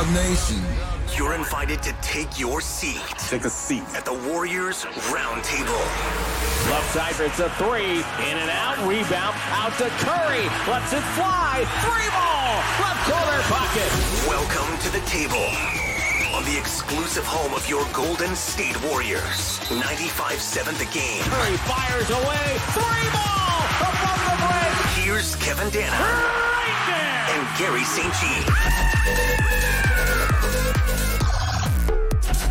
Dub Nation. You're invited to take your seat. Take a seat. At the Warriors Roundtable. Left side, it's a three. In and out. Rebound. Out to Curry. Lets it fly. Three ball. Left corner pocket. Welcome to the table. On the exclusive home of your Golden State Warriors. 95-7 the game. Curry fires away. Three ball. Above the break. Here's Kevin Danna. Right there. And Garry St. Jean.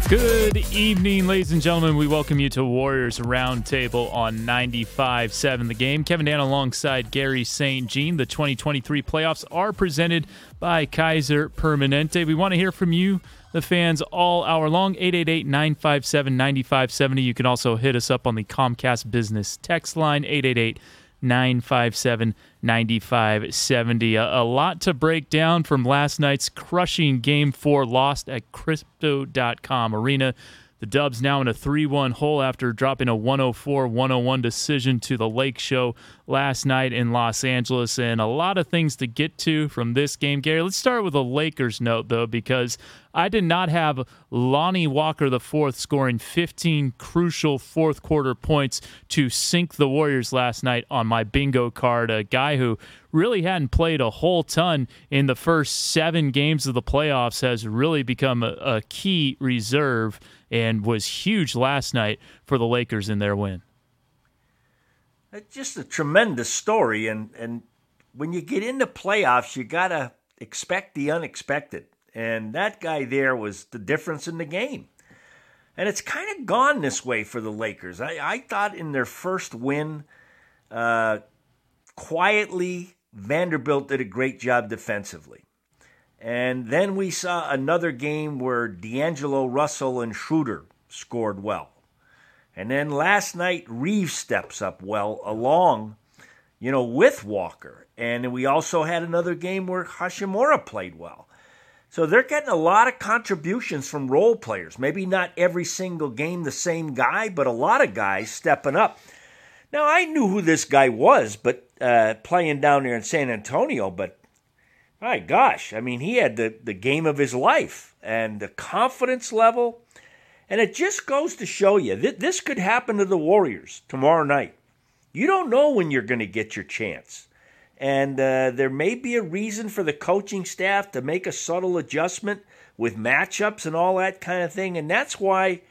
Good evening, ladies and gentlemen. We welcome you to Warriors Roundtable on 95.7 The Game. Kevin Danna alongside Garry St. Jean. The 2023 playoffs are presented by Kaiser Permanente. We want to hear from you, the fans, all hour long. 888-957-9570. You can also hit us up on the Comcast Business text line, 888 957 9570. A, lot to break down from last night's crushing game four lost at crypto.com arena. The Dubs now in a 3 1 hole after dropping a 104 101 decision to the Lake Show last night in Los Angeles. And a lot of things to get to from this game, Garry. Let's start with a Lakers note, though, because I did not have Lonnie Walker IV scoring 15 crucial fourth quarter points to sink the Warriors last night on my bingo card. A guy who really hadn't played a whole ton in the first seven games of the playoffs has really become a, a key reserve and was huge last night for the Lakers in their win. Just a tremendous story, and and when you get into playoffs, you gotta expect the unexpected, and that guy there was the difference in the game. And it's kind of gone this way for the Lakers. I, I thought in their first win, uh, quietly, Vanderbilt did a great job defensively. And then we saw another game where D'Angelo Russell and Schroeder scored well. And then last night, Reaves steps up well along, you know, with Walker. And we also had another game where Hachimura played well. So they're getting a lot of contributions from role players. Maybe not every single game the same guy, but a lot of guys stepping up. Now, I knew who this guy was, but uh, playing down there in San Antonio, but my gosh, I mean, he had the, the game of his life and the confidence level. And it just goes to show you that this could happen to the Warriors tomorrow night. You don't know when you're going to get your chance. And uh, there may be a reason for the coaching staff to make a subtle adjustment with matchups and all that kind of thing. And that's why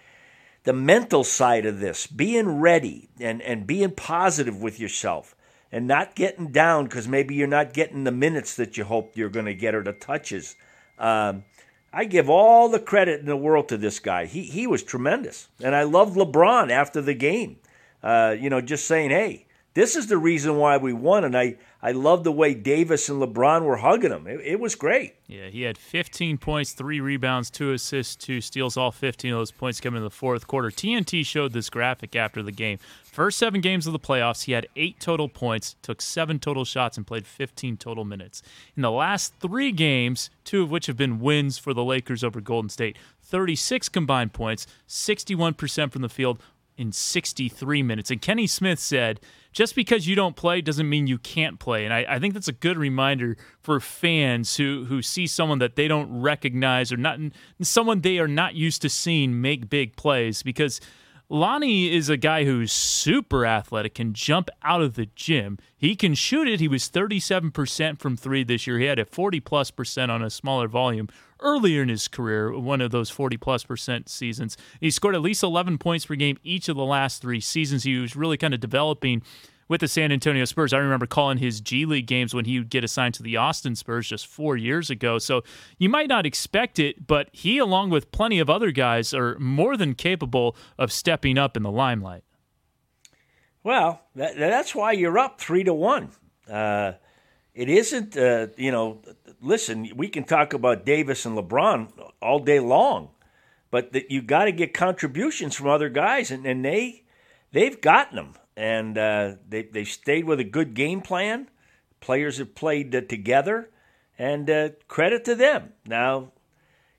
the mental side of this, being ready and, and being positive with yourself, and not getting down because maybe you're not getting the minutes that you hoped you're going to get or the touches. Um, I give all the credit in the world to this guy. He he was tremendous, and I love LeBron after the game. Uh, you know, just saying, hey, this is the reason why we won, and I I love the way Davis and LeBron were hugging him. It, it, was great. Yeah, he had 15 points, three rebounds, two assists, two steals. All 15 of those points coming in the fourth quarter. TNT showed this graphic after the game. First seven games of the playoffs, he had eight total points, took seven total shots, and played 15 total minutes. In the last three games, two of which have been wins for the Lakers over Golden State, 36 combined points, 61% from the field, in 63 minutes. And Kenny Smith said, just because you don't play doesn't mean you can't play. And I, I, think that's a good reminder for fans who, who see someone that they don't recognize or not someone they are not used to seeing make big plays because – Lonnie is a guy who's super athletic, can jump out of the gym. He can shoot it. He was 37% from three this year. He had a 40 plus percent on a smaller volume earlier in his career, one of those 40 plus percent seasons. He scored at least 11 points per game each of the last three seasons. He was really kind of developing with the San Antonio Spurs. I remember calling his G League games when he would get assigned to the Austin Spurs just four years ago. So you might not expect it, but he, along with plenty of other guys, are more than capable of stepping up in the limelight. Well, that, that's why you're up three to one. Uh, it isn't, uh, you know, listen, we can talk about Davis and LeBron all day long, but that you got to get contributions from other guys, and, and they they've gotten them and uh, they they stayed with a good game plan. Players have played uh, together, and uh, credit to them. Now,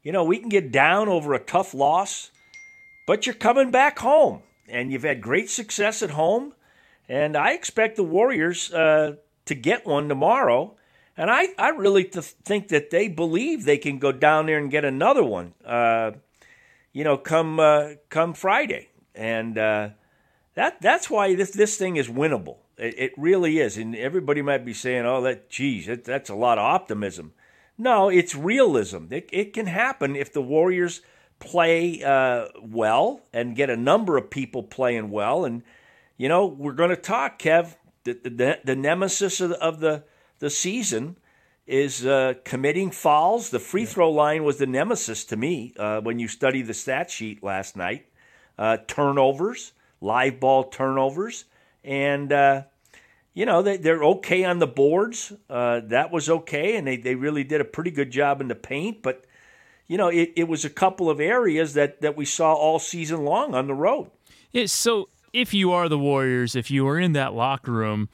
you know we can get down over a tough loss, but you're coming back home, and you've had great success at home, and I expect the Warriors uh, to get one tomorrow. And I, I really th- think that they believe they can go down there and get another one, uh, you know, come uh, come Friday. And uh, that that's why this, this thing is winnable. It, it, really is. And everybody might be saying, oh, that, geez, that, that's a lot of optimism. No, it's realism. It, it can happen if the Warriors play uh, well and get a number of people playing well. And, you know, we're going to talk, Kev. The, the, the nemesis of the, of the the season is uh, committing fouls. The free throw line was the nemesis to me uh, when you study the stat sheet last night. Uh, turnovers, live ball turnovers, and uh, you know they, they're okay on the boards. Uh, that was okay, and they, they really did a pretty good job in the paint. But you know it, it was a couple of areas that, that we saw all season long on the road. Yeah. So if you are the Warriors, if you are in that locker room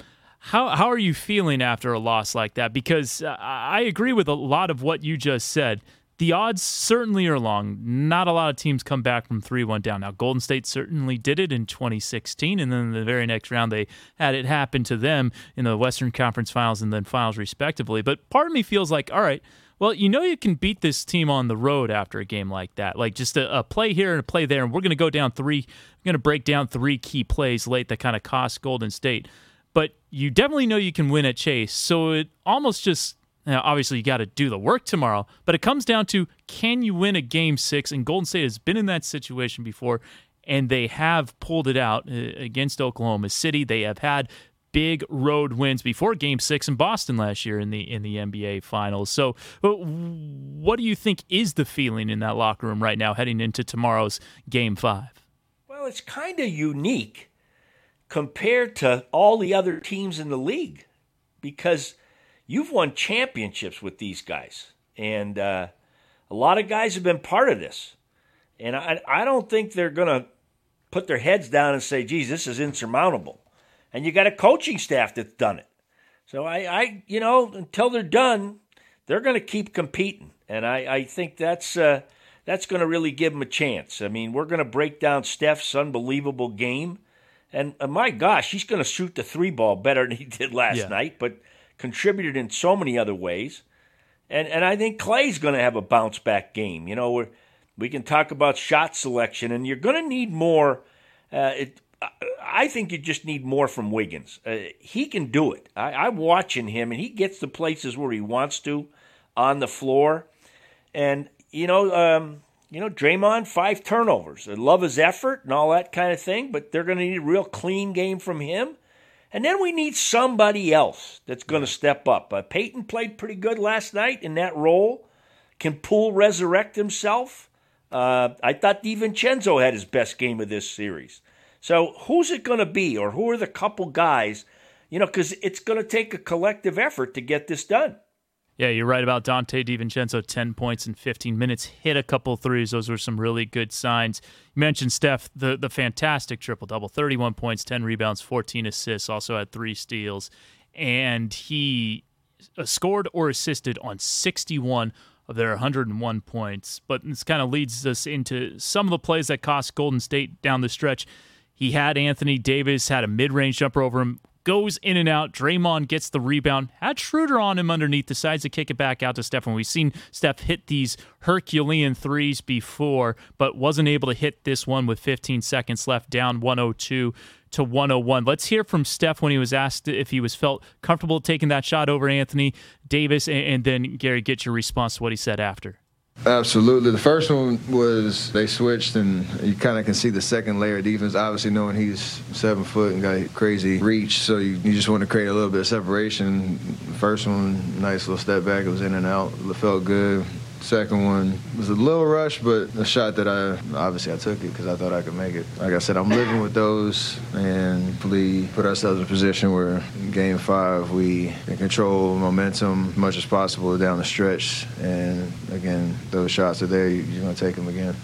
how how are you feeling after a loss like that? Because uh, I agree with a lot of what you just said. The odds certainly are long. Not a lot of teams come back from 3 1 down. Now, Golden State certainly did it in 2016, and then the very next round, they had it happen to them in the Western Conference finals and then finals, respectively. But part of me feels like, all right, well, you know, you can beat this team on the road after a game like that. Like just a, a play here and a play there, and we're going to go down three, we're going to break down three key plays late that kind of cost Golden State but you definitely know you can win at Chase. So it almost just now, obviously, you got to do the work tomorrow, but it comes down to can you win a game six? And Golden State has been in that situation before, and they have pulled it out uh, against Oklahoma City. They have had big road wins before Game Six in Boston last year in the in the NBA Finals. So, what do you think is the feeling in that locker room right now, heading into tomorrow's Game Five? Well, it's kind of unique compared to all the other teams in the league because you've won championships with these guys. And uh, a lot of guys have been part of this. And I, I don't think they're going to put their heads down and say, geez, this is insurmountable. And you got a coaching staff that's done it. So I, I you know, until they're done, they're going to keep competing. And I, I think that's. Uh, that's going to really give them a chance. I mean, we're going to break down Steph's unbelievable game. And uh, my gosh, he's going to shoot the three ball better than he did last yeah. night, but contributed in so many other ways. And and I think Klay's going to have a bounce back game. You know, we we can talk about shot selection, and you're going to need more. Uh, it, I think you just need more from Wiggins. Uh, he can do it. I, I'm watching him, and he gets the places where he wants to on the floor. And you know, um, you know, Draymond, five turnovers. I love his effort and all that kind of thing, but they're going to need a real clean game from him. And then we need somebody else that's going to step up. Uh, Payton played pretty good last night in that role. Can Poole resurrect himself? Uh, I thought DiVincenzo had his best game of this series. So who's it going to be, or who are the couple guys? You know, because it's going to take a collective effort to get this done. Yeah, you're right about Donte DiVincenzo, 10 points in 15 minutes, hit a couple threes. Those were some really good signs. You mentioned Steph, the, the fantastic triple double 31 points, 10 rebounds, 14 assists, also had three steals. And he uh, scored or assisted on 61 of their 101 points. But this kind of leads us into some of the plays that cost Golden State down the stretch. He had Anthony Davis, had a mid range jumper over him, goes in and out. Draymond gets the rebound, had Schroeder on him underneath, decides to kick it back out to Steph. And we've seen Steph hit these Herculean threes before, but wasn't able to hit this one with 15 seconds left, down 102 to 101. Let's hear from Steph when he was asked if he was felt comfortable taking that shot over Anthony Davis, and then Garry, get your response to what he said after. Absolutely. The first one was they switched, and you kind of can see the second layer of defense. Obviously, knowing he's seven foot and got crazy reach, so you, you just want to create a little bit of separation. First one, nice little step back. It was in and out. It felt good. Second one was a little rush, but a shot that I obviously I took it because I thought I could make it. Like I said, I'm living with those and hopefully put ourselves in a position where game five we can control momentum as much as possible down the stretch. And again, those shots are there. You're going to take them again.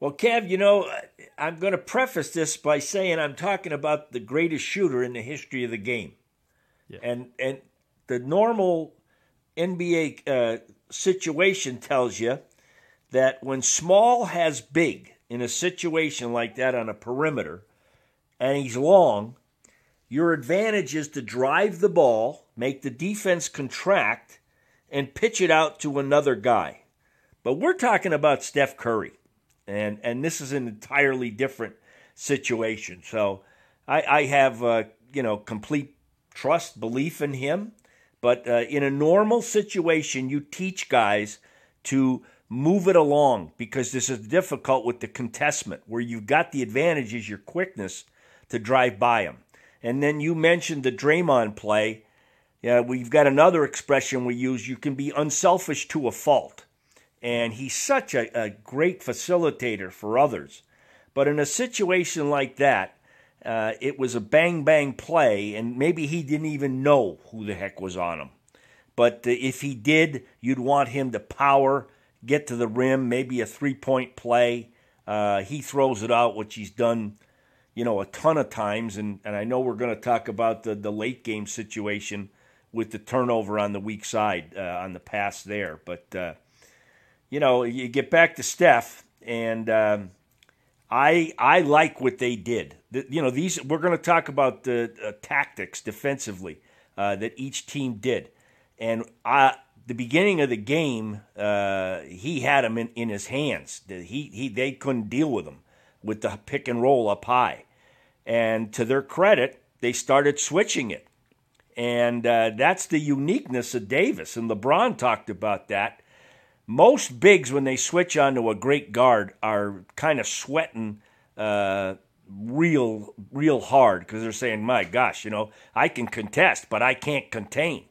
Well, Kev, you know, I'm going to preface this by saying I'm talking about the greatest shooter in the history of the game. Yeah. And and the normal NBA uh, situation tells you that when small has big in a situation like that on a perimeter, and he's long, your advantage is to drive the ball, make the defense contract, and pitch it out to another guy. But we're talking about Steph Curry, and and this is an entirely different situation. So I, I have uh, you know complete trust, belief in him. But uh, in a normal situation, you teach guys to move it along because this is difficult with the contestment, where you've got the advantage is your quickness to drive by them. And then you mentioned the Draymond play. Yeah, we've got another expression we use. You can be unselfish to a fault. And he's such a, a great facilitator for others. But in a situation like that, uh, it was a bang bang play, and maybe he didn't even know who the heck was on him. But uh, if he did, you'd want him to power, get to the rim, maybe a three point play. Uh, he throws it out, which he's done you know, a ton of times. And, and I know we're going to talk about the, the late game situation with the turnover on the weak side uh, on the pass there. But, uh, you know, you get back to Steph, and um, I, I like what they did. The, you know, these we're going to talk about the uh, tactics defensively uh, that each team did. And I, the beginning of the game, uh, he had them in, in his hands. He, he, they couldn't deal with him with the pick and roll up high. And to their credit, they started switching it. And uh, that's the uniqueness of Davis. And LeBron talked about that. Most bigs, when they switch onto a great guard, are kind of sweating uh, real, real hard because they're saying, my gosh, you know, I can contest, but I can't contain.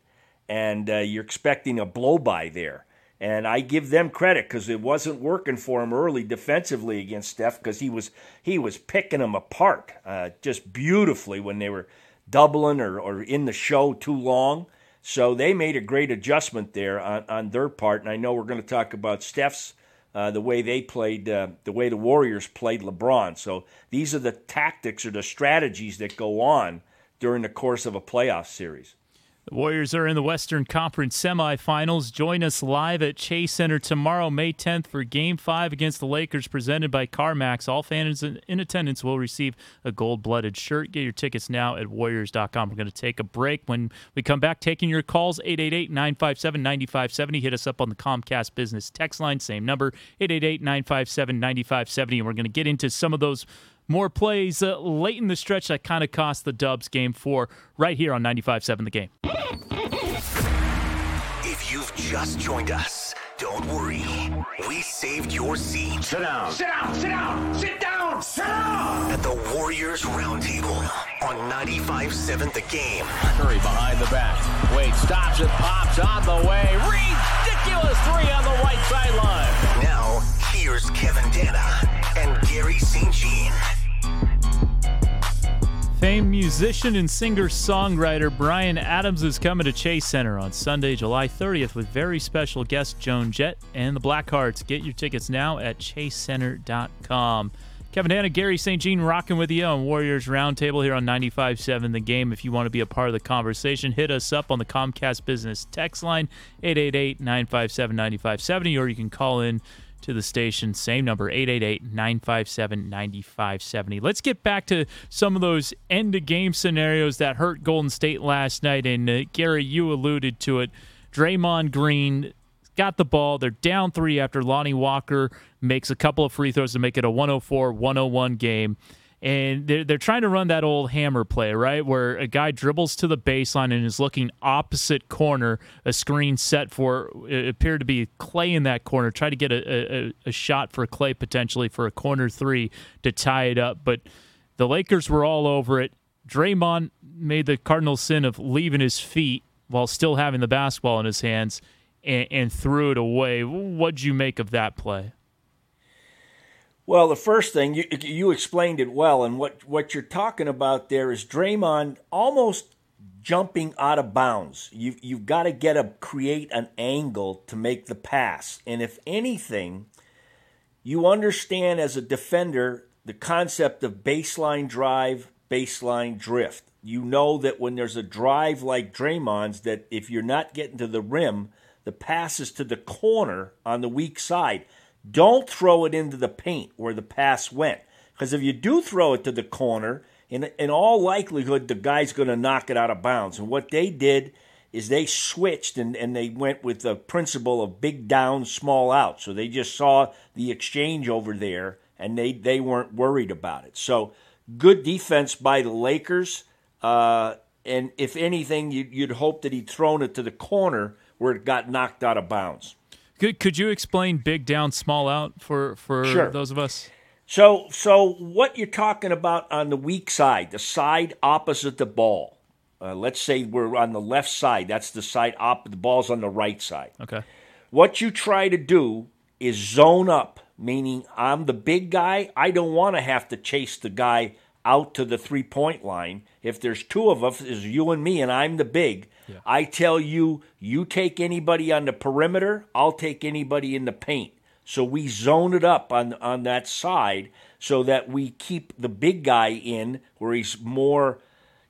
And uh, you're expecting a blow by there. And I give them credit because it wasn't working for him early defensively against Steph because he was he was picking them apart uh, just beautifully when they were doubling or, or in the show too long. So they made a great adjustment there on, on their part. And I know we're going to talk about Steph's uh, the way they played, uh, the way the Warriors played LeBron. So these are the tactics or the strategies that go on during the course of a playoff series. The Warriors are in the Western Conference semifinals. Join us live at Chase Center tomorrow, May 10th, for Game 5 against the Lakers, presented by CarMax. All fans in attendance will receive a gold blooded shirt. Get your tickets now at Warriors.com. We're going to take a break. When we come back, taking your calls 888 957 9570. Hit us up on the Comcast Business text line, same number 888 957 9570. And we're going to get into some of those more plays uh, late in the stretch that kind of cost the Dubs game four right here on 95.7 The Game. If you've just joined us, don't worry. We saved your seat. Sit down. Sit down. Sit down. Sit down. Sit down. At the Warriors Roundtable on 95.7 The Game. Curry behind the back. Wade stops it, pops on the way. Ridiculous three on the right sideline. Now, here's Kevin Danna and Garry St. Jean. Famed musician and singer songwriter Bryan Adams is coming to Chase Center on Sunday, July 30th, with very special guest Joan Jett and the Blackhearts. Get your tickets now at chasecenter.com. Kevin Danna, Garry St. Jean rocking with you on Warriors Roundtable here on 95.7 The Game. If you want to be a part of the conversation, hit us up on the Comcast Business text line, 888-957-9570, or you can call in to the station. Same number, 888 957 9570. Let's get back to some of those end of game scenarios that hurt Golden State last night. And uh, Garry, you alluded to it. Draymond Green got the ball. They're down three after Lonnie Walker makes a couple of free throws to make it a 104 101 game and they're, they're trying to run that old hammer play, right? Where a guy dribbles to the baseline and is looking opposite corner, a screen set for uh, it appeared to be Klay in that corner, try to get a, a, a shot for Klay potentially for a corner three to tie it up. But the Lakers were all over it. Draymond made the cardinal sin of leaving his feet while still having the basketball in his hands and, and threw it away. What'd you make of that play? Well, the first thing you you explained it well, and what what you're talking about there is Draymond almost jumping out of bounds. You you've got to get a create an angle to make the pass, and if anything, you understand as a defender the concept of baseline drive, baseline drift. You know that when there's a drive like Draymond's, that if you're not getting to the rim, the pass is to the corner on the weak side don't throw it into the paint where the pass went. Because if you do throw it to the corner in in all likelihood the guy's going to knock it out of bounds. And what they did is they switched and, and they went with the principle of big down, small out. So they just saw the exchange over there and they, they weren't worried about it. So good defense by the Lakers. Uh, and if anything, you'd, you'd hope that he'd thrown it to the corner where it got knocked out of bounds. Could, could you explain big down, small out for, for Sure. those of us? So, so what you're talking about on the weak side, the side opposite the ball. Uh, let's say we're on the left side. That's the side op. The ball's on the right side. Okay. What you try to do is zone up, meaning I'm the big guy. I don't want to have to chase the guy out to the three point line. If there's two of us, is you and me, and I'm the big. I tell you, you take anybody on the perimeter, I'll take anybody in the paint. So we zone it up on on that side so that we keep the big guy in where he's more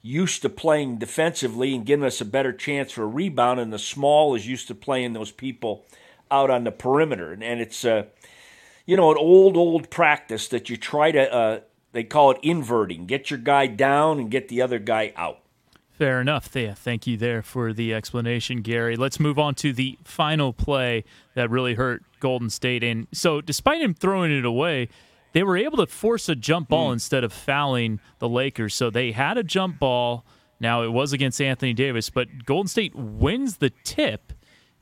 used to playing defensively and giving us a better chance for a rebound, and the small is used to playing those people out on the perimeter. And, and it's uh, you know an old old practice that you try to uh, they call it inverting. Get your guy down and get the other guy out. Fair enough. Yeah, thank you there for the explanation, Garry. Let's move on to the final play that really hurt Golden State. And so, despite him throwing it away, they were able to force a jump ball hmm. instead of fouling the Lakers. So they had a jump ball. Now it was against Anthony Davis, but Golden State wins the tip,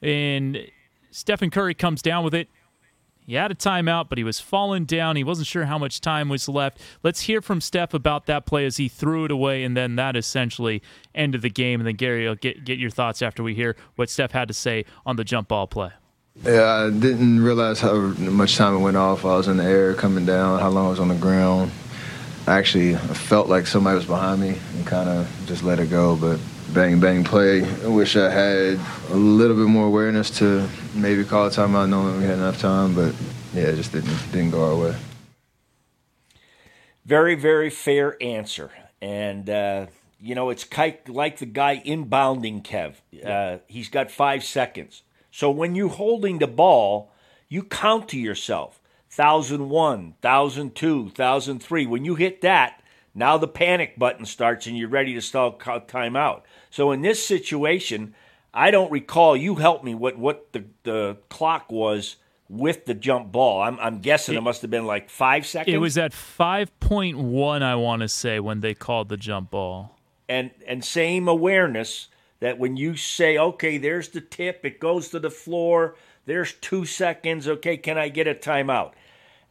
and Stephen Curry comes down with it. He had a timeout, but he was falling down. He wasn't sure how much time was left. Let's hear from Steph about that play as he threw it away, and then that essentially ended the game. And then Garry, will get get your thoughts after we hear what Steph had to say on the jump ball play. Yeah, I didn't realize how much time it went off. I was in the air coming down, how long I was on the ground. I actually felt like somebody was behind me and kind of just let it go, but bang, bang play. I wish I had a little bit more awareness to maybe call a timeout knowing we had enough time, but yeah, it just didn't, didn't go our way. Very, very fair answer. And, uh, you know, it's like the guy inbounding Kev. Uh, he's got five seconds. So when you're holding the ball, you count to yourself 1001, 1002, 1003. When you hit that, now the panic button starts and you're ready to start call timeout. So in this situation, I don't recall. You helped me what what the, the clock was with the jump ball. I'm, I'm guessing it, must have been like five seconds. It was at five point one, I want to say, when they called the jump ball. and and same awareness that when you say, okay, there's the tip, it goes to the floor, there's two seconds, okay, can I get a timeout?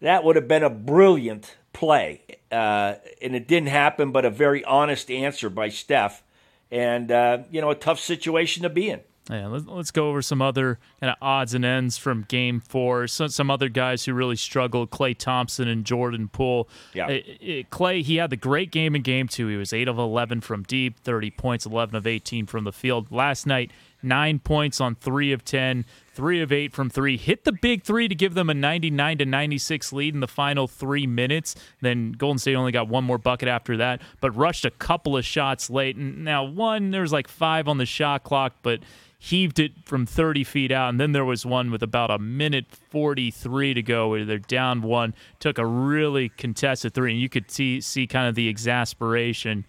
That would have been a brilliant play. Uh, and it didn't happen, but a very honest answer by Steph. And, uh, you know, a tough situation to be in. Yeah, let's, let's go over some other kind of odds and ends from Game Four. Some some other guys who really struggled: Klay Thompson and Jordan Poole. Yeah. It- it- Klay, he had the great game in Game Two. He was eight of eleven from deep, thirty points, eleven of eighteen from the field. Last night, nine points on three of ten, three of eight from three. Hit the big three to give them a ninety-nine to ninety-six lead in the final three minutes. Then Golden State only got one more bucket after that, but rushed a couple of shots late. And now one, there was like five on the shot clock, but heaved it from 30 feet out. And then there was one with about a minute 43 to go where they're down one, took a really contested three. And you could see, see kind of the exasperation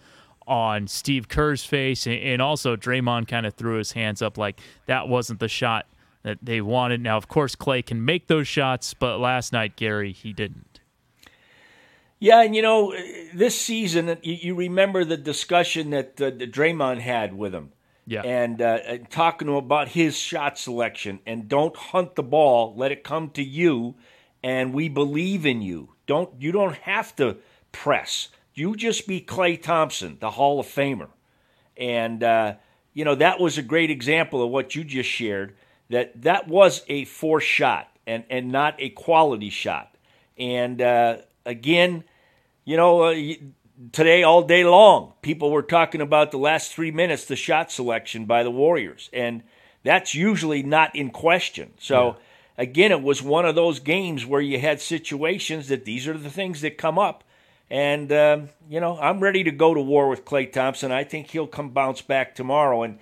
on Steve Kerr's face. And, and also, Draymond kind of threw his hands up like that wasn't the shot that they wanted. Now, of course, Klay can make those shots, but last night, Garry, he didn't. Yeah, and you know, this season, you, remember the discussion that uh, Draymond had with him. Yeah. And uh, and talking to him about his shot selection and don't hunt the ball, let it come to you, and we believe in you. Don't you don't have to press. You just be Klay Thompson, the Hall of Famer, and uh, you know that was a great example of what you just shared. That that was a forced shot and and not a quality shot. And uh, again, you know, uh, today all day long, people were talking about the last three minutes, the shot selection by the Warriors, and that's usually not in question. So. Again, it was one of those games where you had situations that these are the things that come up, and um, you know I'm ready to go to war with Klay Thompson. I think he'll come bounce back tomorrow. And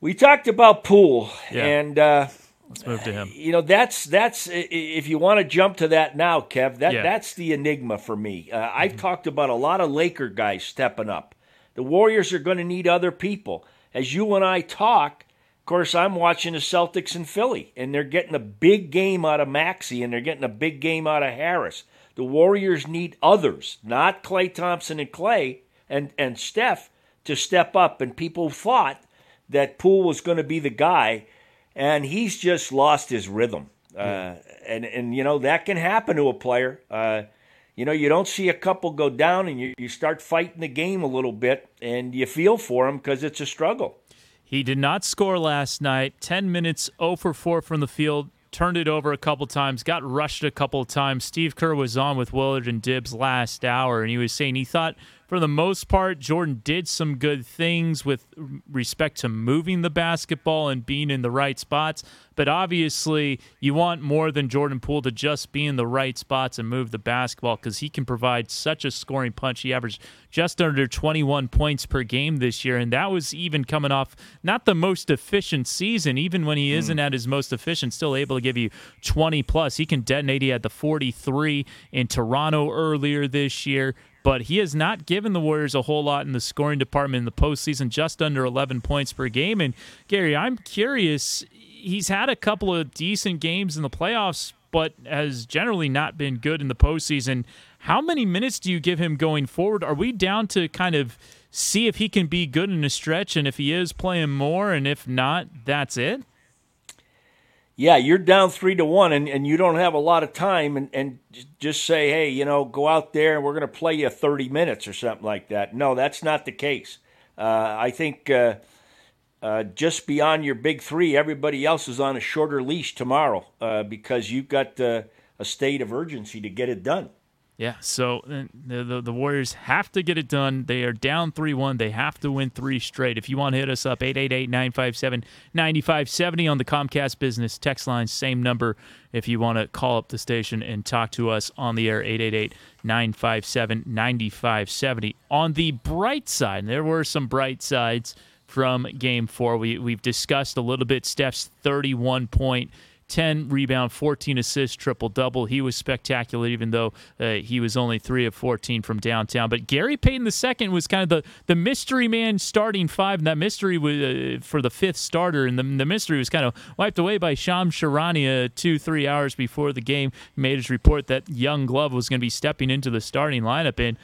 we talked about Poole, Yeah. and uh, Let's move to him. You know, that's that's if you want to jump to that now, Kev. That Yeah. that's the enigma for me. Uh, I've talked about a lot of Laker guys stepping up. The Warriors are going to need other people. As you and I talk, of course, I'm watching the Celtics in Philly, and they're getting a big game out of Maxey, and they're getting a big game out of Harris. The Warriors need others, not Klay Thompson and Klay and and Steph, to step up. And people thought that Poole was going to be the guy and he's just lost his rhythm. Uh, and and you know that can happen to a player. Uh, you know, you don't see a couple go down, and you, you start fighting the game a little bit, and you feel for him because it's a struggle. He did not score last night. 10 minutes, 0 for 4 from the field. Turned it over a couple times, got rushed a couple times. Steve Kerr was on with Willard and Dibs last hour, and he was saying he thought, for the most part, Jordan did some good things with respect to moving the basketball and being in the right spots. But obviously, you want more than Jordan Poole to just be in the right spots and move the basketball because he can provide such a scoring punch. He averaged just under 21 points per game this year, and that was even coming off not the most efficient season. Even when he hmm. isn't at his most efficient, still able to give you 20 plus. He can detonate. He had the 43 in Toronto earlier this year but he has not given the Warriors a whole lot in the scoring department in the postseason, just under 11 points per game. And Garry, I'm curious. He's had a couple of decent games in the playoffs, but has generally not been good in the postseason. How many minutes do you give him going forward? Are we down to kind of see if he can be good in a stretch, and if he is playing more, and if not, that's it? Yeah, you're down three to one, and, and you don't have a lot of time, and, and just say, hey, you know, go out there and we're going to play you 30 minutes or something like that. No, that's not the case. Uh, I think uh, uh, just beyond your big three, everybody else is on a shorter leash tomorrow uh, because you've got uh, a state of urgency to get it done. Yeah, so the, the the Warriors have to get it done. They are down 3 1. They have to win three straight. If you want to hit us up, 888 957 9570 on the Comcast Business text line, same number if you want to call up the station and talk to us on the air, 888 957 9570. On the bright side, there were some bright sides from game four. We, we've discussed a little bit Steph's 31 point 10 rebound, 14 assists, triple double. He was spectacular, even though uh, he was only three of 14 from downtown. But Gary Payton II was kind of the, the mystery man starting five, and that mystery was uh, for the fifth starter. And the, the mystery was kind of wiped away by Shams Charania uh, two, three hours before the game. Made his report that Young Glove was going to be stepping into the starting lineup. And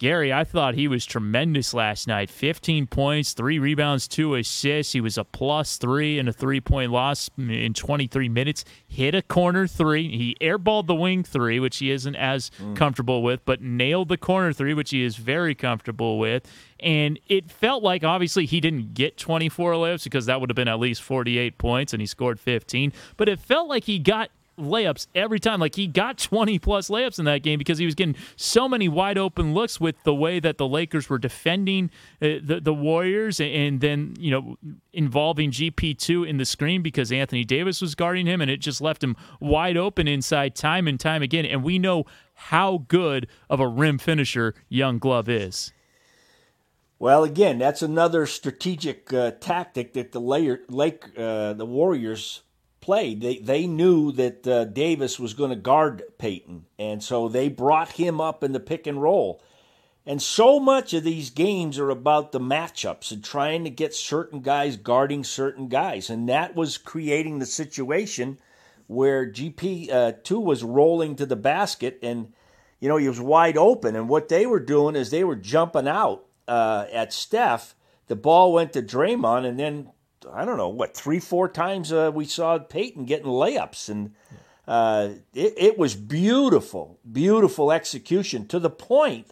Garry, I thought he was tremendous last night. 15 points, three rebounds, two assists. He was a plus three in a three point loss in 23 minutes. Hit a corner three. He airballed the wing three, which he isn't as mm. comfortable with, but nailed the corner three, which he is very comfortable with. And it felt like obviously he didn't get 24 layups because that would have been at least 48 points and he scored 15. But it felt like he got layups every time. Like he got 20 plus layups in that game because he was getting so many wide open looks with the way that the Lakers were defending uh, the the Warriors, and then you know involving GP two in the screen because Anthony Davis was guarding him, and it just left him wide open inside time and time again. And we know how good of a rim finisher Young Glove is. Well, again, that's another strategic uh, tactic that the layer, Lake, uh, the Warriors played. They they knew that uh, Davis was going to guard Payton, and so they brought him up in the pick and roll. And so much of these games are about the matchups and trying to get certain guys guarding certain guys, and that was creating the situation where GP uh, two was rolling to the basket, and you know he was wide open. And what they were doing is they were jumping out uh, at Steph. The ball went to Draymond, and then I don't know what three, four times uh, we saw Payton getting layups, and uh, it, it was beautiful, beautiful execution to the point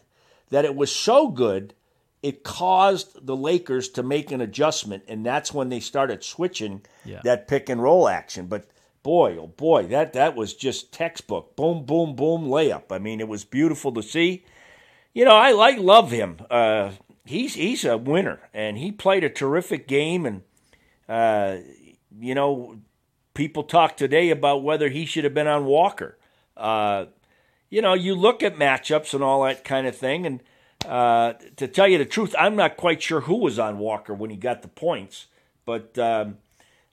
that it was so good it caused the Lakers to make an adjustment, and that's when they started switching Yeah. that pick and roll action. But boy, oh boy, that that was just textbook, boom, boom, boom, layup. I mean, it was beautiful to see. You know, I like love him. Uh, he's he's a winner, and he played a terrific game, and uh, you know, people talk today about whether he should have been on Walker. Uh, you know, you look at matchups and all that kind of thing, and uh, to tell you the truth, I'm not quite sure who was on Walker when he got the points, but um,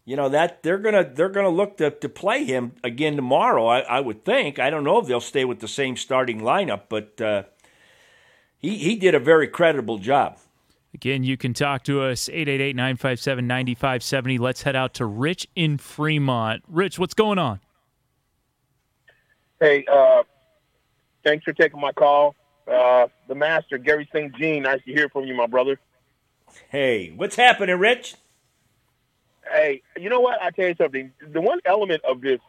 you know that they're gonna they're gonna look to, to play him again tomorrow. I, I would think. I don't know if they'll stay with the same starting lineup, but uh, he he did a very creditable job. Again, you can talk to us 888-957-9570. Let's head out to Rich in Fremont. Rich, what's going on? Hey, uh, thanks for taking my call. Uh, the master, Garry St. Jean, nice to hear from you, my brother. Hey, what's happening, Rich? Hey, you know what? I tell you something. The one element of this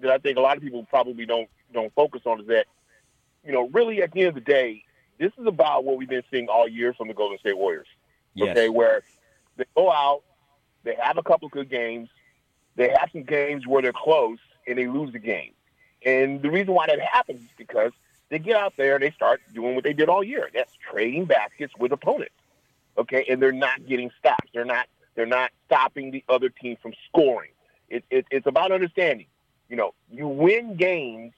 that I think a lot of people probably don't don't focus on is that, you know, really at the end of the day, this is about what we've been seeing all year from the Golden State Warriors. Yes. Okay, where they go out, they have a couple good games, they have some games where they're close and they lose the game. And the reason why that happens is because they get out there and they start doing what they did all year. That's trading baskets with opponents. Okay, and they're not getting stops. They're not they're not stopping the other team from scoring. It, it, it's about understanding. You know, you win games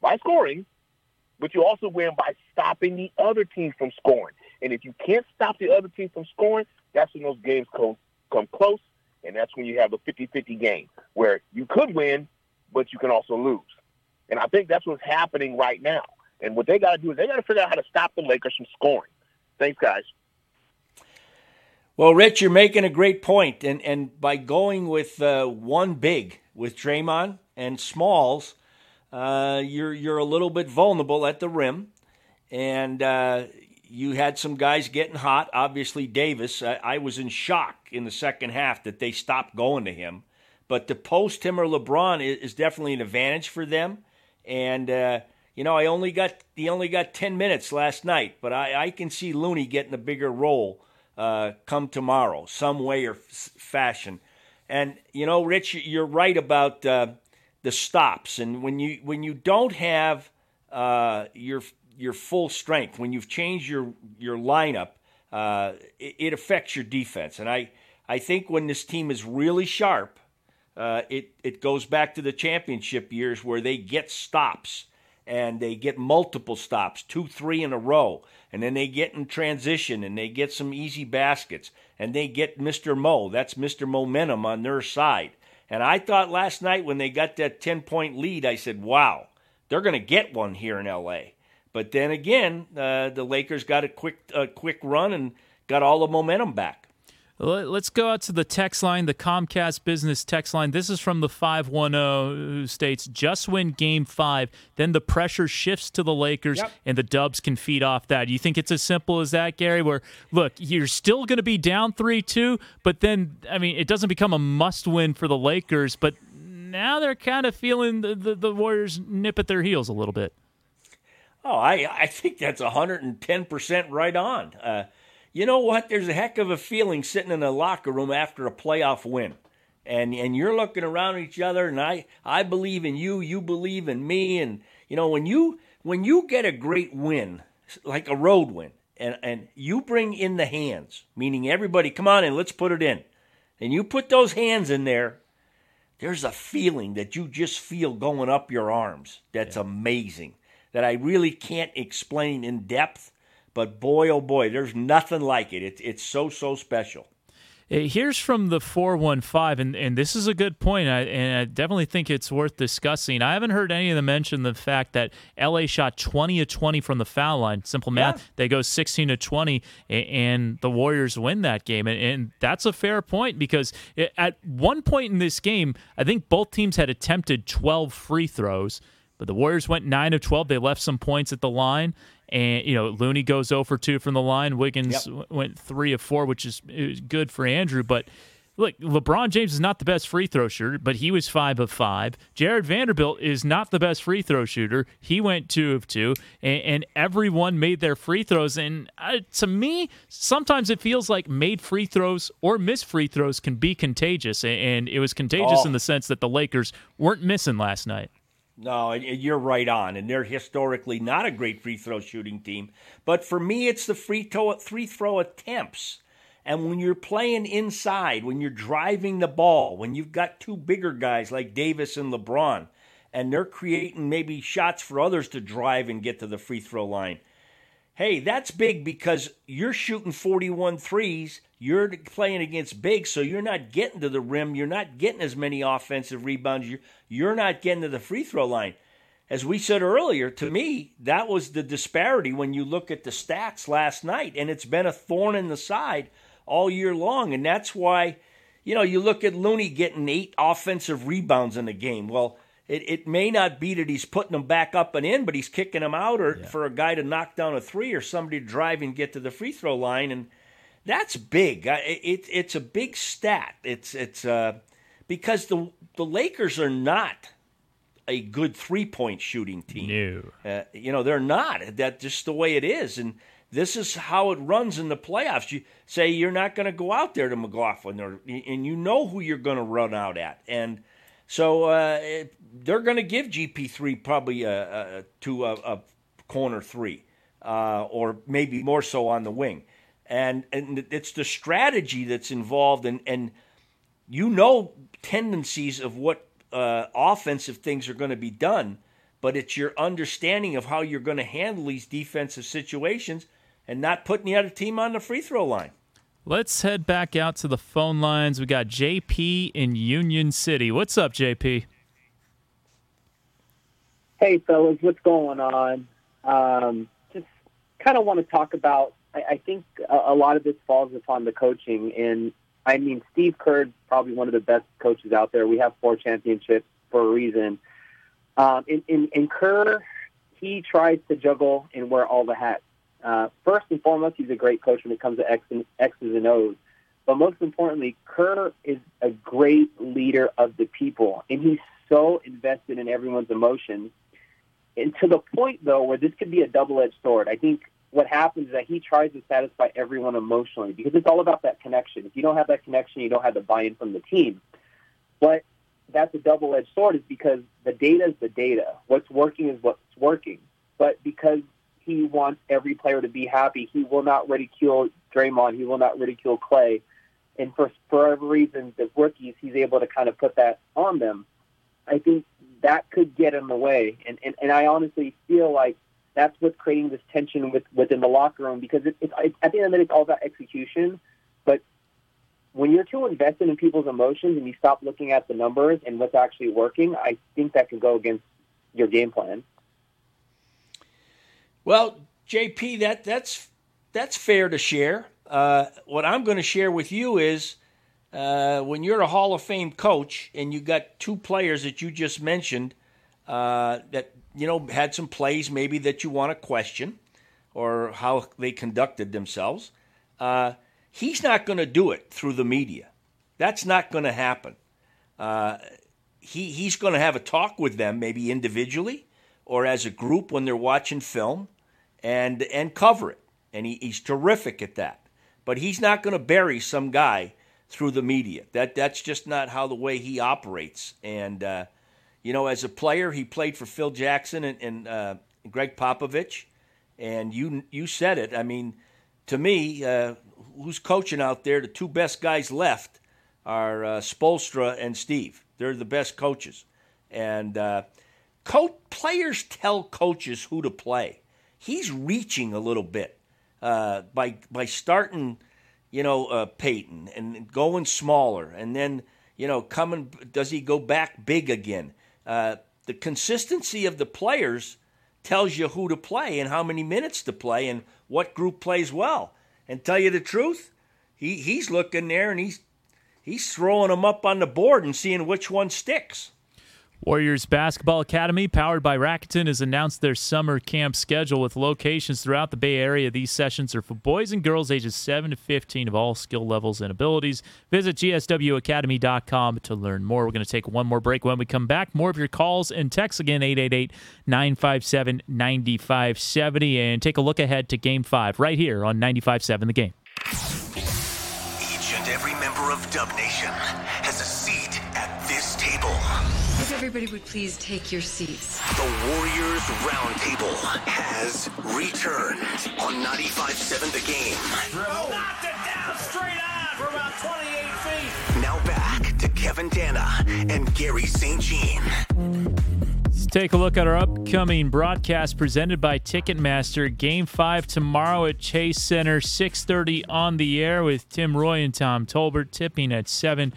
by scoring, but you also win by stopping the other team from scoring. And if you can't stop the other team from scoring, that's when those games come, come close, and that's when you have a 50-50 game where you could win, but you can also lose. And I think that's what's happening right now. And what they got to do is they got to figure out how to stop the Lakers from scoring. Thanks, guys. Well, Rich, you're making a great point, and and by going with uh, one big with Draymond and Smalls, uh, you're you're a little bit vulnerable at the rim, and uh, you had some guys getting hot. Obviously, Davis. I, I, was in shock in the second half that they stopped going to him, but to post him or LeBron is, is definitely an advantage for them, and. Uh, you know, I only got he only got ten minutes last night, but I, I can see Looney getting a bigger role uh, come tomorrow, some way or f- fashion. And you know, Rich, you're right about uh, the stops. And when you when you don't have uh, your your full strength, when you've changed your your lineup, uh, it, it, affects your defense. And I I think when this team is really sharp, uh, it it goes back to the championship years where they get stops and they get multiple stops, two, three in a row, and then they get in transition and they get some easy baskets, and they get Mr. Mo. That's Mr. Momentum on their side. And I thought last night when they got that 10 point lead, I said, wow, they're going to get one here in LA. But then again, uh, the Lakers got a quick, a quick run and got all the momentum back. Let's go out to the text line, the Comcast business text line. This is from the 510 who states just win game five, then the pressure shifts to the Lakers yep. and the Dubs can feed off that. You think it's as simple as that, Garry? Where, look, you're still going to be down 3 2, but then, I mean, it doesn't become a must win for the Lakers, but now they're kind of feeling the, the, the Warriors nip at their heels a little bit. Oh, I, I think that's 110% right on. Uh, you know what? There's a heck of a feeling sitting in a locker room after a playoff win. And and you're looking around each other and I I believe in you, you believe in me and you know when you when you get a great win, like a road win, and and you bring in the hands, meaning everybody come on and let's put it in. And you put those hands in there, there's a feeling that you just feel going up your arms. That's yeah. amazing. That I really can't explain in depth but boy, oh boy, there's nothing like it. it it's so, so special. Here's from the 415, and, and this is a good point, I, and I definitely think it's worth discussing. I haven't heard any of them mention the fact that LA shot 20 to 20 from the foul line. Simple math, yeah. they go 16 to 20, and the Warriors win that game. And, and that's a fair point because at one point in this game, I think both teams had attempted 12 free throws. But the Warriors went 9 of 12. They left some points at the line. And, you know, Looney goes 0 for 2 from the line. Wiggins yep. went 3 of 4, which is, good for Andrew. But look, LeBron James is not the best free throw shooter, but he was 5 of 5. Jarred Vanderbilt is not the best free throw shooter. He went 2 of 2. And, and everyone made their free throws. And uh, to me, sometimes it feels like made free throws or missed free throws can be contagious. And it was contagious oh. in the sense that the Lakers weren't missing last night. No, you're right on, and they're historically not a great free throw shooting team. But for me, it's the free throw free throw attempts. And when you're playing inside, when you're driving the ball, when you've got two bigger guys like Davis and LeBron, and they're creating maybe shots for others to drive and get to the free throw line, hey, that's big because you're shooting 41 threes. You're playing against big, so you're not getting to the rim. You're not getting as many offensive rebounds. You're, not getting to the free throw line. As we said earlier, to me, that was the disparity when you look at the stats last night, and it's been a thorn in the side all year long. And that's why, you know, you look at Looney getting eight offensive rebounds in a game. Well, it, it may not be that he's putting them back up and in, but he's kicking them out or yeah. for a guy to knock down a three or somebody to drive and get to the free throw line. And that's big. It, it's a big stat. It's, it's, uh, because the, the Lakers are not a good three point shooting team. No. Uh, you know, they're not. That's just the way it is. And this is how it runs in the playoffs. You say you're not going to go out there to McLaughlin, or, and you know who you're going to run out at. And so uh, they're going to give GP3 probably a, a, to a, a, corner three, uh, or maybe more so on the wing. And, and it's the strategy that's involved, and, and you know tendencies of what uh, offensive things are going to be done, but it's your understanding of how you're going to handle these defensive situations and not putting the other team on the free throw line. Let's head back out to the phone lines. We got JP in Union City. What's up, JP? Hey, fellas, what's going on? Um, just kind of want to talk about. I, I think a, a, lot of this falls upon the coaching, and I mean, Steve Kerr's probably one of the best coaches out there. We have four championships for a reason. Um, in, in, in Kerr, he tries to juggle and wear all the hats. Uh, first and foremost, he's a great coach when it comes to X and, X's and O's. But most importantly, Kerr is a great leader of the people, and he's so invested in everyone's emotions. And to the point, though, where this could be a double-edged sword. I think what happens is that he tries to satisfy everyone emotionally because it's all about that connection. If you don't have that connection, you don't have the buy-in from the team. But that's a double-edged sword is because the data is the data. What's working is what's working. But because he wants every player to be happy. He will not ridicule Draymond. He will not ridicule Klay. And for whatever reason, the rookies, he's able to kind of put that on them. I think that could get in the way. And, and, and I honestly feel like that's what's creating this tension with, within the locker room because it, it, it, at the end of the day, it's all about execution. But when you're too invested in people's emotions and you stop looking at the numbers and what's actually working, I think that could go against your game plan. Well, JP, that that's that's fair to share. Uh, what I'm going to share with you is uh, when you're a Hall of Fame coach and you got two players that you just mentioned uh, that you know had some plays maybe that you want to question or how they conducted themselves. Uh, he's not going to do it through the media. That's not going to happen. Uh, he he's going to have a talk with them, maybe individually or as a group when they're watching film and and cover it. And he, he's terrific at that. But he's not going to bury some guy through the media. That that's just not how the way he operates. And uh, you know, as a player, he played for Phil Jackson and, and uh, Gregg Popovich. And you you said it. I mean, to me, uh, who's coaching out there? The two best guys left are uh, Spoelstra and Steve. They're the best coaches. And uh, co- players tell coaches who to play he's reaching a little bit uh, by by starting, you know, uh, Payton and going smaller, and then you know coming. Does he go back big again? Uh, the consistency of the players tells you who to play and how many minutes to play and what group plays well. And tell you the truth, he he's looking there and he's he's throwing them up on the board and seeing which one sticks. Warriors Basketball Academy, powered by Rakuten, has announced their summer camp schedule with locations throughout the Bay Area. These sessions are for boys and girls ages 7 to 15 of all skill levels and abilities. Visit gswacademy.com to learn more. We're going to take one more break. When we come back, more of your calls and texts again, 888 957 9570. And take a look ahead to Game 5 right here on 95.7 The Game. Each and every member of Dub Nation everybody would please take your seats. The Warriors Roundtable has returned on 95.7 The Game. Drill. Knocked it down straight on for about 28 feet. Now back to Kevin Danna and Garry St. Jean. Let's take a look at our upcoming broadcast presented by Ticketmaster. Game five tomorrow at Chase Center, 6:30 on the air with Tim Roye and Tom Tolbert tipping at seven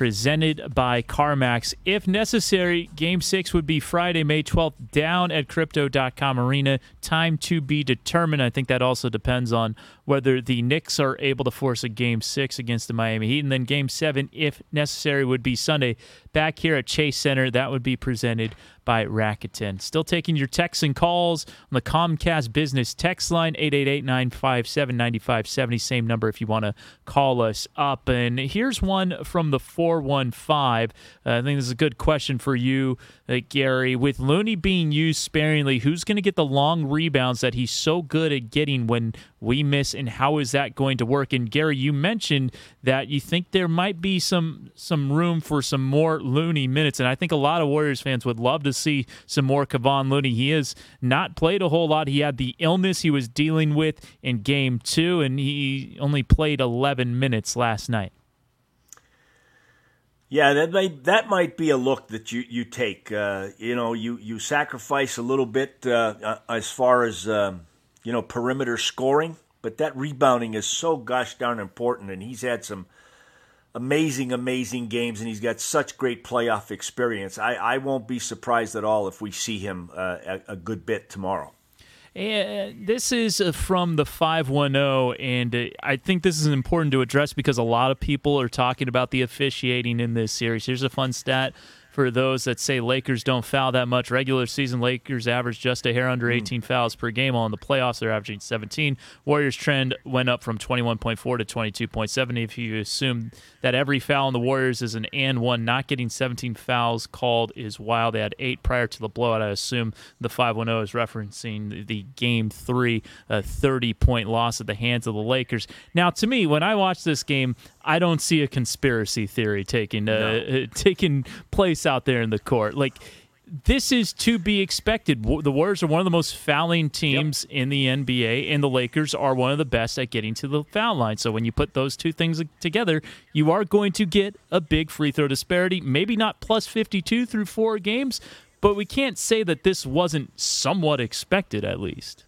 presented by CarMax. If necessary, Game 6 would be Friday, May 12th, down at Crypto.com Arena. Time to be determined. I think that also depends on whether the Knicks are able to force a Game 6 against the Miami Heat. And then Game 7, if necessary, would be Sunday back here at Chase Center. That would be presented by Rakuten. Still taking your texts and calls on the Comcast Business text line 888-957-9570. Same number if you want to call us up. And here's one from the 415. Uh, I think this is a good question for you, uh, Garry. With Looney being used sparingly, who's going to get the long rebounds that he's so good at getting when we miss, and how is that going to work? And Garry, you mentioned that you think there might be some some room for some more Looney minutes, and I think a lot of Warriors fans would love to see some more Kevon Looney. He has not played a whole lot. He had the illness he was dealing with in Game Two, and he only played 11 minutes last night. Yeah, that might that might be a look that you you take. Uh, you know, you you sacrifice a little bit uh as far as um, you know perimeter scoring, but that rebounding is so gosh darn important, and he's had some amazing, amazing games, and he's got such great playoff experience. I, I won't be surprised at all if we see him uh, a, a, good bit tomorrow. And this is uh, from the 510, and uh, I think this is important to address because a lot of people are talking about the officiating in this series. Here's a fun stat for those that say Lakers don't foul that much. Regular season Lakers average just a hair under hmm. 18 mm. fouls per game. While in the playoffs, they're averaging 17. Warriors trend went up from 21.4 to 22.7. If you assume that every foul in the Warriors is an and one, not getting 17 fouls called is wild. They had eight prior to the blowout. I assume the 510 is referencing the game three, 30 point loss at the hands of the Lakers. Now, to me, when I watch this game, I don't see a conspiracy theory taking uh, no. taking place out there in the court. Like this is to be expected. The Warriors are one of the most fouling teams yep. in the NBA, and the Lakers are one of the best at getting to the foul line. So when you put those two things together, you are going to get a big free throw disparity. Maybe not plus 52 through four games, but we can't say that this wasn't somewhat expected at least.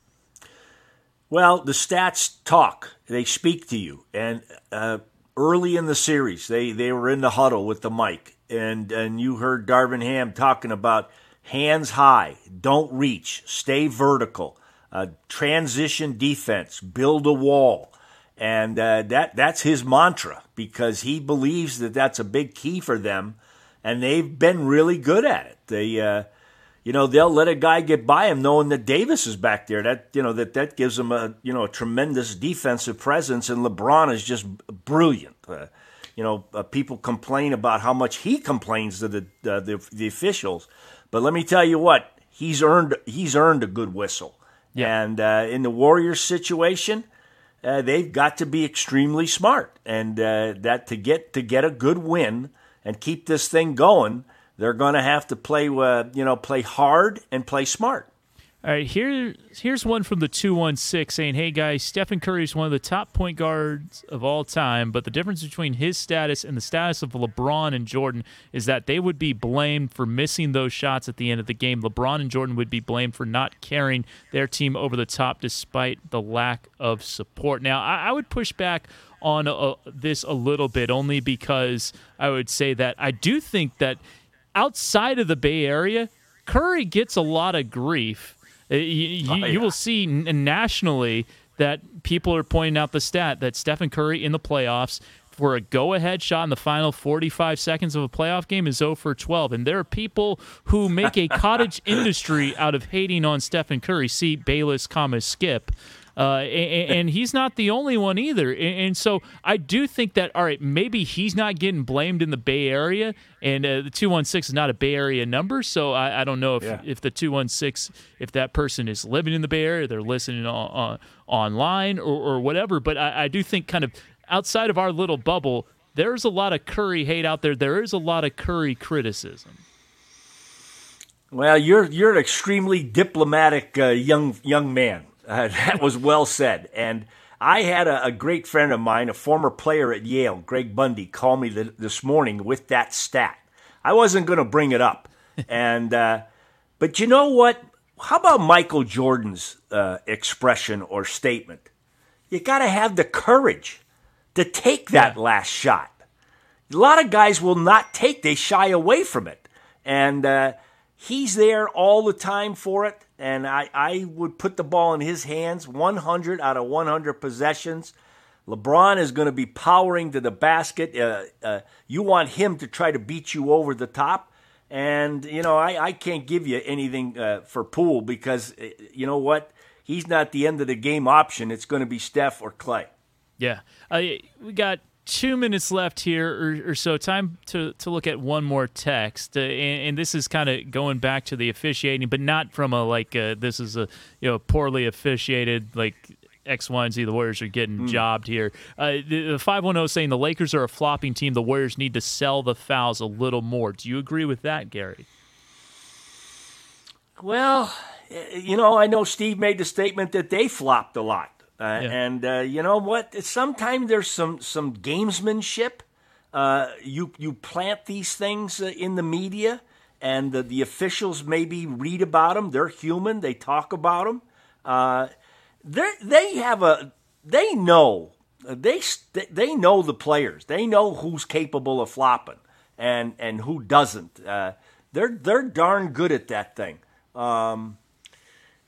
Well, the stats talk; they speak to you, and uh, early in the series, they, they were in the huddle with the mic, and, and you heard Darvin Ham talking about hands high, don't reach, stay vertical, uh, transition defense, build a wall. And uh, that that's his mantra because he believes that that's a big key for them, and they've been really good at it. They uh, you know they'll let a guy get by him knowing that Davis is back there. That you know that that gives them a you know a tremendous defensive presence, and LeBron is just brilliant. Uh, you know, uh, people complain about how much he complains to the, uh, the the officials, but let me tell you what he's earned he's earned a good whistle. Yeah. And uh, in the Warriors situation, uh, they've got to be extremely smart, and uh, that to get to get a good win and keep this thing going they're going to have to play, uh, you know, play hard and play smart. All right, here, here's one from the 216 saying, Hey guys, Stephen Curry is one of the top point guards of all time, but the difference between his status and the status of LeBron and Jordan is that they would be blamed for missing those shots at the end of the game. LeBron and Jordan would be blamed for not carrying their team over the top despite the lack of support. Now, I, I would push back on uh, this a little bit only because I would say that I do think that outside of the Bay Area, Curry gets a lot of grief. Uh, you, you, oh, yeah. you, will see nationally that people are pointing out the stat that Stephen Curry in the playoffs for a go-ahead shot in the final 45 seconds of a playoff game is 0 for 12 and there are people who make a cottage industry out of hating on Stephen Curry. See Bayless comma skip uh, and, and, he's not the only one either. And, so I do think that, all right, maybe he's not getting blamed in the Bay Area, and uh, the 216 is not a Bay Area number. So I, I don't know if, yeah. if the 216, if that person is living in the Bay Area, they're listening on, on online or, or, whatever. But I, I do think, kind of outside of our little bubble, there's a lot of Curry hate out there. There is a lot of Curry criticism. Well, you're you're an extremely diplomatic uh, young young man. Uh, that was well said. And I had a, a, great friend of mine, a former player at Yale, Greg Bundy, call me the, this morning with that stat. I wasn't going to bring it up, and uh, But you know what? How about Michael Jordan's uh, expression or statement? You got to have the courage to take that yeah. last shot. A lot of guys will not take; they shy away from it, and uh, he's there all the time for it. And I, I would put the ball in his hands 100 out of 100 possessions. LeBron is going to be powering to the basket. Uh, uh, you want him to try to beat you over the top. And, you know, I, I can't give you anything uh, for Poole because, uh, you know what? He's not the end of the game option. It's going to be Steph or Klay. Yeah. we got two minutes left here or, or, so. Time to, to look at one more text, uh, and, and, this is kind of going back to the officiating, but not from a like uh, this is a you know poorly officiated like X, Y, and Z. The Warriors are getting mm. jobbed here. Uh, the five one zero saying the Lakers are a flopping team. The Warriors need to sell the fouls a little more. Do you agree with that, Garry? Well, you know, I know Steve made the statement that they flopped a lot. Uh, yeah. And uh, you know what? Sometimes there's some some gamesmanship. Uh, you you plant these things uh, in the media, and the, the officials maybe read about them. They're human. They talk about them. Uh, they they have a they know they they know the players. They know who's capable of flopping and and who doesn't. Uh, they're they're darn good at that thing. Um,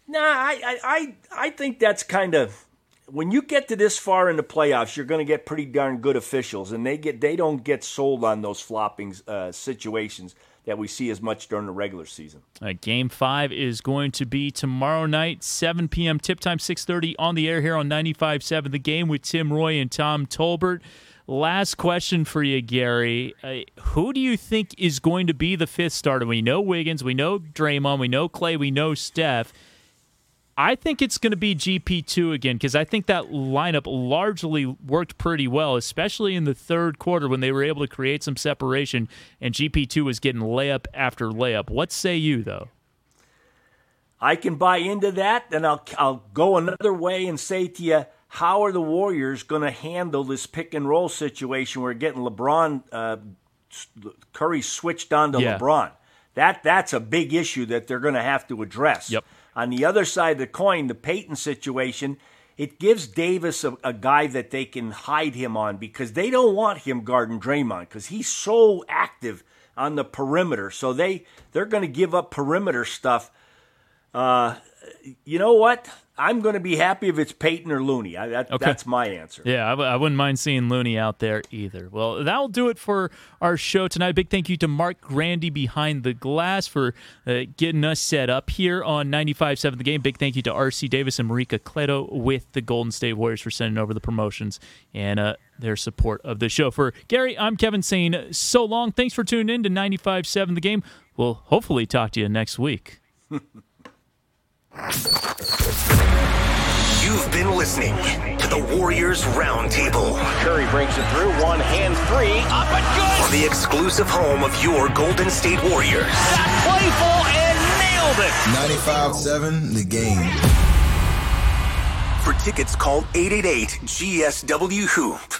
nah, I, I I I think that's kind of when you get to this far in the playoffs, you're going to get pretty darn good officials, and they get they don't get sold on those flopping uh, situations that we see as much during the regular season. game five is going to be tomorrow night, 7 p.m. tip time, 6:30 on the air here on 95.7 The Game with Tim Roye and Tom Tolbert. Last question for you, Garry. Uh, who do you think is going to be the fifth starter? We know Wiggins, we know Draymond, we know Klay, we know Steph. I think it's going to be GP2 again because I think that lineup largely worked pretty well, especially in the third quarter when they were able to create some separation and GP2 was getting layup after layup. What say you, though? I can buy into that, and I'll, I'll go another way and say to you, how are the Warriors going to handle this pick and roll situation where getting LeBron, uh, Curry switched on to yeah. LeBron? That, that's a big issue that they're going to have to address. Yep. On the other side of the coin, the Payton situation, it gives Davis a, a, guy that they can hide him on because they don't want him guarding Draymond because he's so active on the perimeter. So they they're going to give up perimeter stuff. Uh, you know what? I'm going to be happy if it's Payton or Looney. I, that, okay. That's my answer. Yeah, I w- I wouldn't mind seeing Looney out there either. Well, that'll do it for our show tonight. Big thank you to Mark Grandy behind the glass for uh, getting us set up here on 95.7 The Game. Big thank you to R.C. Davis and Marika Cleto with the Golden State Warriors for sending over the promotions and uh, their support of the show. For Garry, I'm Kevin saying so long. Thanks for tuning in to 95.7 The Game. We'll hopefully talk to you next week. You've been listening to the Warriors Roundtable. Curry brings it through, one hand three, up and good! On the exclusive home of your Golden State Warriors. Shot playful and nailed it! 95-7, the game. For tickets, call 888-GSW-HOOP.